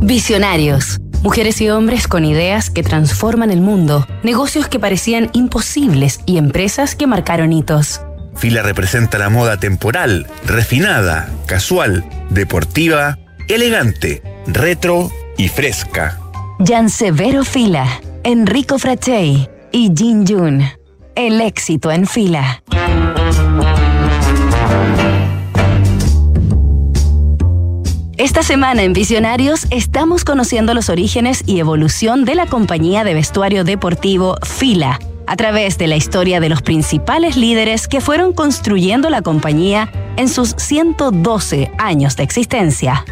Visionarios. Mujeres y hombres con ideas que transforman el mundo, negocios que parecían imposibles y empresas que marcaron hitos. Fila representa la moda temporal, refinada, casual, deportiva, elegante, retro y fresca. Severo Fila, Enrico Frachey y Jin Jun. El éxito en fila. Esta semana en Visionarios estamos conociendo los orígenes y evolución de la compañía de vestuario deportivo Fila, a través de la historia de los principales líderes que fueron construyendo la compañía en sus 112 años de existencia.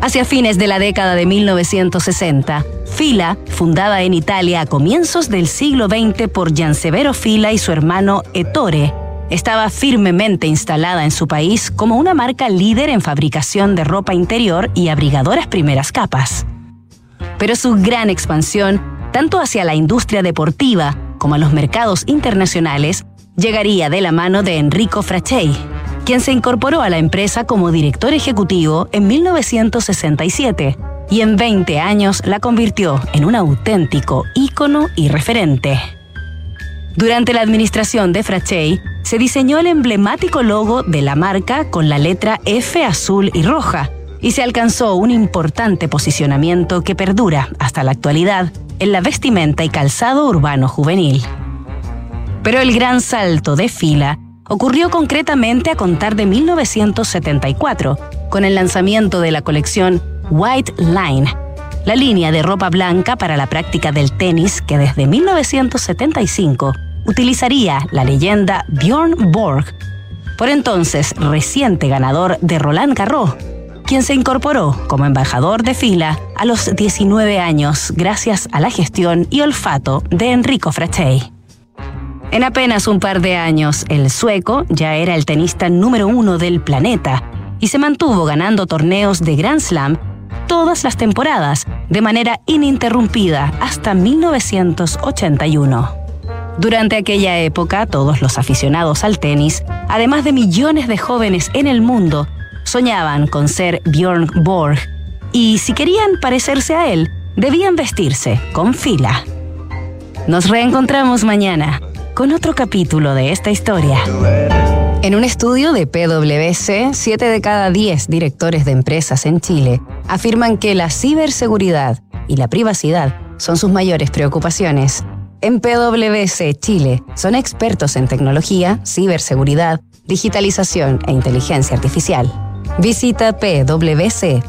Hacia fines de la década de 1960, Fila, fundada en Italia a comienzos del siglo XX por Giansevero Fila y su hermano Ettore, estaba firmemente instalada en su país como una marca líder en fabricación de ropa interior y abrigadoras primeras capas. Pero su gran expansión, tanto hacia la industria deportiva como a los mercados internacionales, llegaría de la mano de Enrico Frachey, quien se incorporó a la empresa como director ejecutivo en 1967 y en 20 años la convirtió en un auténtico ícono y referente. Durante la administración de Frachey, se diseñó el emblemático logo de la marca con la letra F azul y roja, y se alcanzó un importante posicionamiento que perdura hasta la actualidad en la vestimenta y calzado urbano juvenil. Pero el gran salto de fila ocurrió concretamente a contar de 1974, con el lanzamiento de la colección White Line, la línea de ropa blanca para la práctica del tenis que desde 1975 utilizaría la leyenda Bjorn Borg, por entonces reciente ganador de Roland Garros, quien se incorporó como embajador de fila a los 19 años gracias a la gestión y olfato de Enrico Frachey. En apenas un par de años, el sueco ya era el tenista número uno del planeta y se mantuvo ganando torneos de Grand Slam todas las temporadas de manera ininterrumpida hasta 1981. Durante aquella época, todos los aficionados al tenis, además de millones de jóvenes en el mundo, soñaban con ser Björn Borg y si querían parecerse a él, debían vestirse con fila. Nos reencontramos mañana con otro capítulo de esta historia. En un estudio de PwC, 7 de cada 10 directores de empresas en Chile afirman que la ciberseguridad y la privacidad son sus mayores preocupaciones. En PwC Chile son expertos en tecnología, ciberseguridad, digitalización e inteligencia artificial. Visita pwc.cl.